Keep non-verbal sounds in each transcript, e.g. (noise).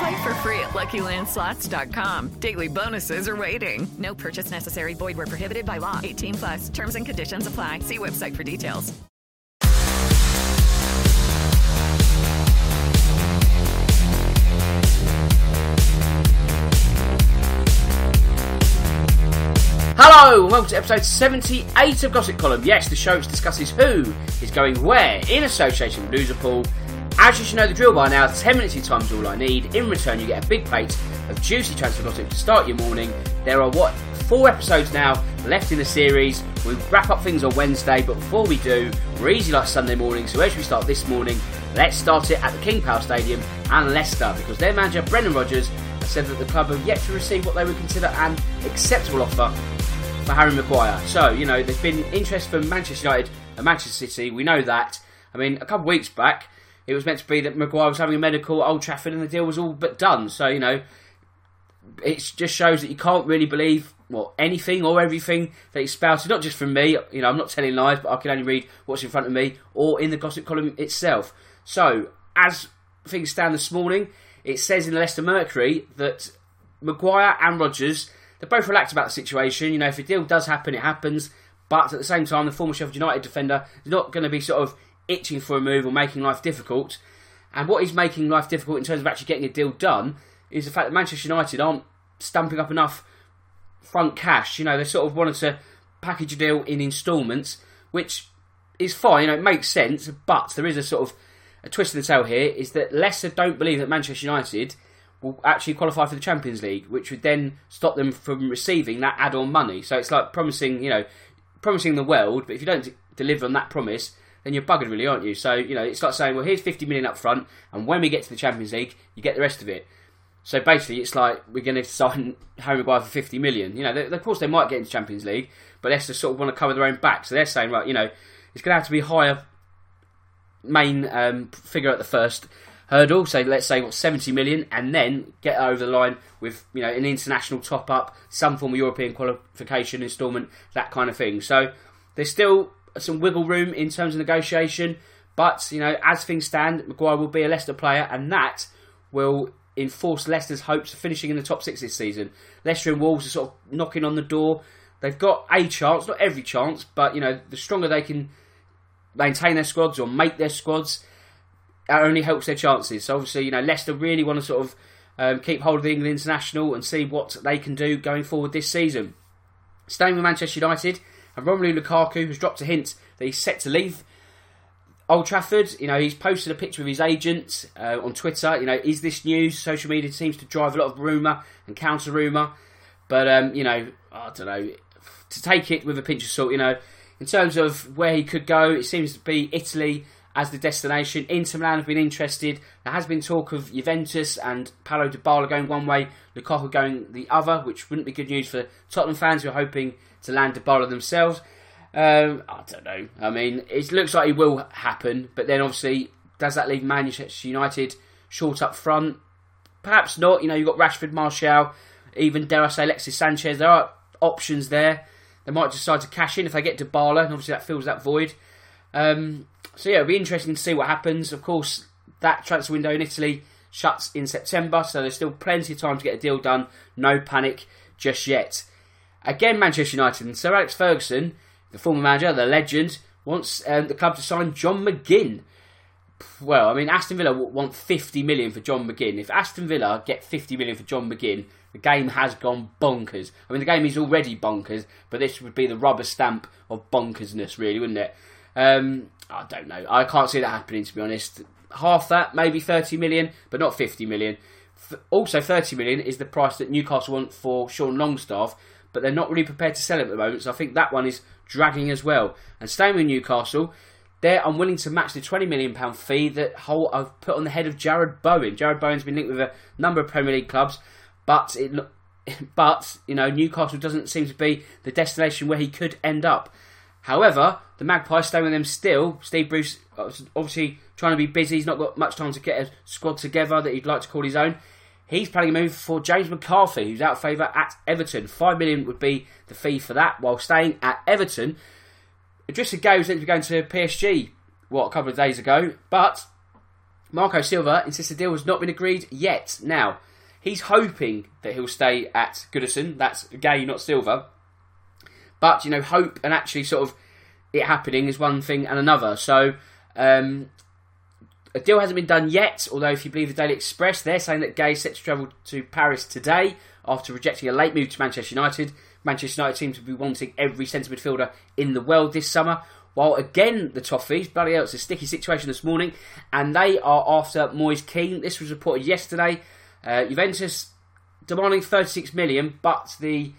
Play for free at LuckyLandSlots.com. Daily bonuses are waiting. No purchase necessary. Void where prohibited by law. 18 plus. Terms and conditions apply. See website for details. Hello, and welcome to episode 78 of Gossip Column. Yes, the show which discusses who is going where in association with Loserpool. As you should know the drill by now, 10 minutes of time is all I need. In return, you get a big plate of juicy transfer gossip to start your morning. There are, what, four episodes now left in the series. We wrap up things on Wednesday, but before we do, we're easy like Sunday morning. So as we start this morning, let's start it at the King Power Stadium and Leicester, because their manager, Brendan Rodgers, has said that the club have yet to receive what they would consider an acceptable offer for Harry Maguire. So, you know, there's been interest from Manchester United and Manchester City. We know that. I mean, a couple of weeks back, it was meant to be that Maguire was having a medical at Old Trafford and the deal was all but done. So, you know, it just shows that you can't really believe well, anything or everything that is spouted, not just from me, you know, I'm not telling lies, but I can only read what's in front of me or in the gossip column itself. So, as things stand this morning, it says in the Leicester Mercury that Maguire and Rodgers, they're both relaxed about the situation. You know, if a deal does happen, it happens. But at the same time, the former Sheffield United defender is not going to be sort of itching for a move or making life difficult. And what is making life difficult in terms of actually getting a deal done is the fact that Manchester United aren't stamping up enough front cash. You know, they sort of wanted to package a deal in instalments, which is fine. You know, it makes sense. But there is a sort of a twist in the tail here: is that Leicester don't believe that Manchester United will actually qualify for the Champions League, which would then stop them from receiving that add-on money. So it's like promising, you know, promising the world, but if you don't deliver on that promise, then you're buggered, really, aren't you? So you know, it's like saying, well, here's 50 million up front, and when we get to the Champions League, you get the rest of it. So basically, it's like we're going to sign (laughs) Harry Maguire for 50 million. You know, they, of course they might get into Champions League, but Leicester sort of want to cover their own back. So they're saying, right, you know, it's going to have to be higher main um, figure at the first hurdle. So let's say what 70 million, and then get over the line with you know an international top up, some form of European qualification instalment, that kind of thing. So there's still some wiggle room in terms of negotiation, but you know as things stand, Maguire will be a Leicester player, and that will enforce Leicester's hopes of finishing in the top six this season. Leicester and Wolves are sort of knocking on the door. They've got a chance, not every chance, but you know the stronger they can maintain their squads or make their squads, that only helps their chances. So obviously, you know, Leicester really want to sort of um, keep hold of the England international and see what they can do going forward this season. Staying with Manchester United, and Romelu Lukaku has dropped a hint that he's set to leave Old Trafford. You know, he's posted a picture of his agent uh, on Twitter. You know, is this news? Social media seems to drive a lot of rumour and counter rumour, but um, you know, I don't know. To take it with a pinch of salt, you know, in terms of where he could go, it seems to be Italy as the destination. Inter Milan have been interested. There has been talk of Juventus and Paulo Dybala going one way, Lukaku going the other, which wouldn't be good news for Tottenham fans who are hoping to land Dybala themselves. Um, I don't know. I mean, it looks like it will happen, but then obviously, does that leave Manchester United short up front? Perhaps not. You know, you've got Rashford, Martial, even dare I say Alexis Sanchez. There are options there. They might decide to cash in if they get Dybala, and obviously that fills that void. Um, so yeah, it'll be interesting to see what happens. Of course, that transfer window in Italy shuts in September, so there's still plenty of time to get a deal done. No panic just yet. Again, Manchester United and Sir Alex Ferguson, the former manager, the legend, wants um, the club to sign John McGinn. Well, I mean, Aston Villa want 50 million for John McGinn. If Aston Villa get 50 million for John McGinn, the game has gone bonkers. I mean, the game is already bonkers, but this would be the rubber stamp of bonkersness, really, wouldn't it? Um, I don't know. I can't see that happening, to be honest. Half that, maybe 30 million, but not 50 million. Also, 30 million is the price that Newcastle want for Sean Longstaff, but they're not really prepared to sell at the moment, so I think that one is dragging as well. And staying with Newcastle, they're unwilling to match the £20 million fee that have put on the head of Jarrod Bowen. Jarrod Bowen's been linked with a number of Premier League clubs, but it, (laughs) but you know Newcastle doesn't seem to be the destination where he could end up. However, the Magpies stay with them still. Steve Bruce uh, obviously trying to be busy. He's not got much time to get a squad together that he'd like to call his own. He's planning a move for James McCarthy, who's out of favour at Everton. Five million would be the fee for that, while staying at Everton. Idrissa Gueye was to be going to PSG, what, a couple of days ago, but Marco Silva insists the deal has not been agreed yet. Now, he's hoping that he'll stay at Goodison. That's Gueye, not Silva. But, you know, hope and actually sort of it happening is one thing and another. So, um, a deal hasn't been done yet, although if you believe the Daily Express, they're saying that Gueye is set to travel to Paris today after rejecting a late move to Manchester United. Manchester United seem to be wanting every centre midfielder in the world this summer. While again, the Toffees, bloody hell, it's a sticky situation this morning, and they are after Moise Kean. This was reported yesterday. Uh, Juventus demanding 36 million, but the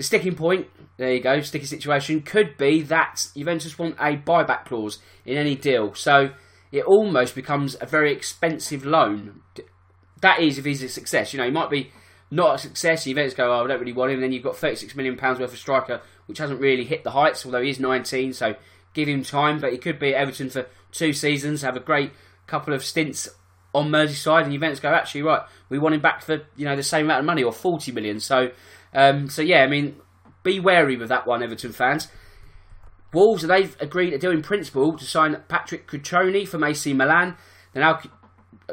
the sticking point, there you go, sticky situation, could be that Juventus want a buyback clause in any deal. So it almost becomes a very expensive loan. That is if he's a success. You know, he might be not a success. Juventus go, oh, I don't really want him. And then you've got 36 million pounds worth of striker, which hasn't really hit the heights, although he is 19. So give him time. But he could be at Everton for two seasons, have a great couple of stints on Merseyside, and Juventus go, actually, right, we want him back for you know the same amount of money or 40 million. So, um, so yeah, I mean, be wary with that one, Everton fans. Wolves, they've agreed a deal in principle to sign Patrick Cutrone from AC Milan. They're now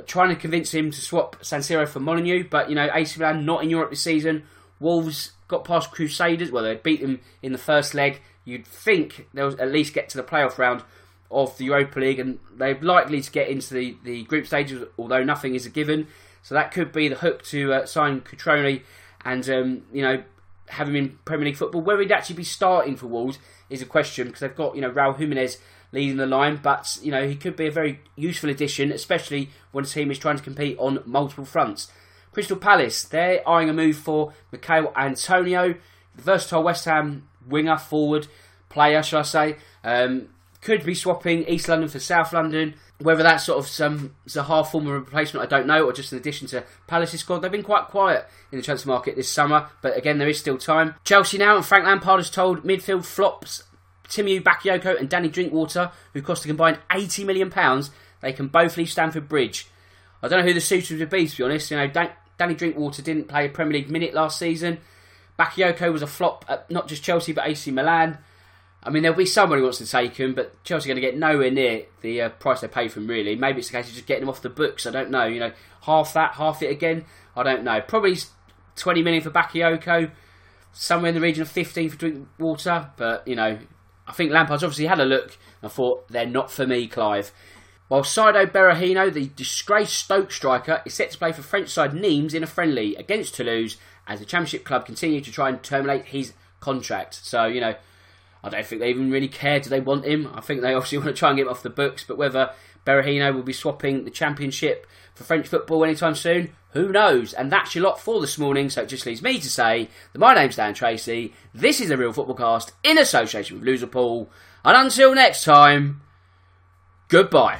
trying to convince him to swap San Siro for Molineux, but you know, AC Milan not in Europe this season. Wolves got past Crusaders, well, they beat them in the first leg. You'd think they'll at least get to the playoff round of the Europa League, and they're likely to get into the, the group stages, although nothing is a given. So that could be the hook to uh, sign Cutrone and, um, you know, having him in Premier League football. where he'd actually be starting for Wolves is a question because they've got you know Raul Jimenez leading the line, but you know he could be a very useful addition, especially when a team is trying to compete on multiple fronts. Crystal Palace they're eyeing a move for Michail Antonio, the versatile West Ham winger forward player, shall I say. Um, could be swapping East London for South London. Whether that's sort of some a half form of replacement, I don't know, or just an addition to Palace's squad. They've been quite quiet in the transfer market this summer, but again, there is still time. Chelsea now, and Frank Lampard has told midfield flops Tiemoué Bakayoko and Danny Drinkwater, who cost a combined £80 million, they can both leave Stamford Bridge. I don't know who the suitors would be, to be honest. You know, Dan- Danny Drinkwater didn't play a Premier League minute last season. Bakayoko was a flop at not just Chelsea, but AC Milan. I mean, there'll be someone who wants to take him, but Chelsea are going to get nowhere near the uh, price they pay for him, really. Maybe it's a case of just getting him off the books. I don't know. You know, half that, half it again. I don't know. Probably 20 million for Bakayoko, somewhere in the region of 15 for Drinkwater, but, you know, I think Lampard's obviously had a look and thought, they're not for me, Clive. While Saido Berahino, the disgraced Stoke striker, is set to play for French side Nimes in a friendly against Toulouse as the Championship club continue to try and terminate his contract. So, you know, I don't think they even really care. Do they want him? I think they obviously (laughs) want to try and get him off the books, but whether Berahino will be swapping the Championship for French football anytime soon, who knows? And that's your lot for this morning, so it just leaves me to say that my name's Dan Tracy, this is the Real Football Cast in association with Loserpool, and until next time, goodbye.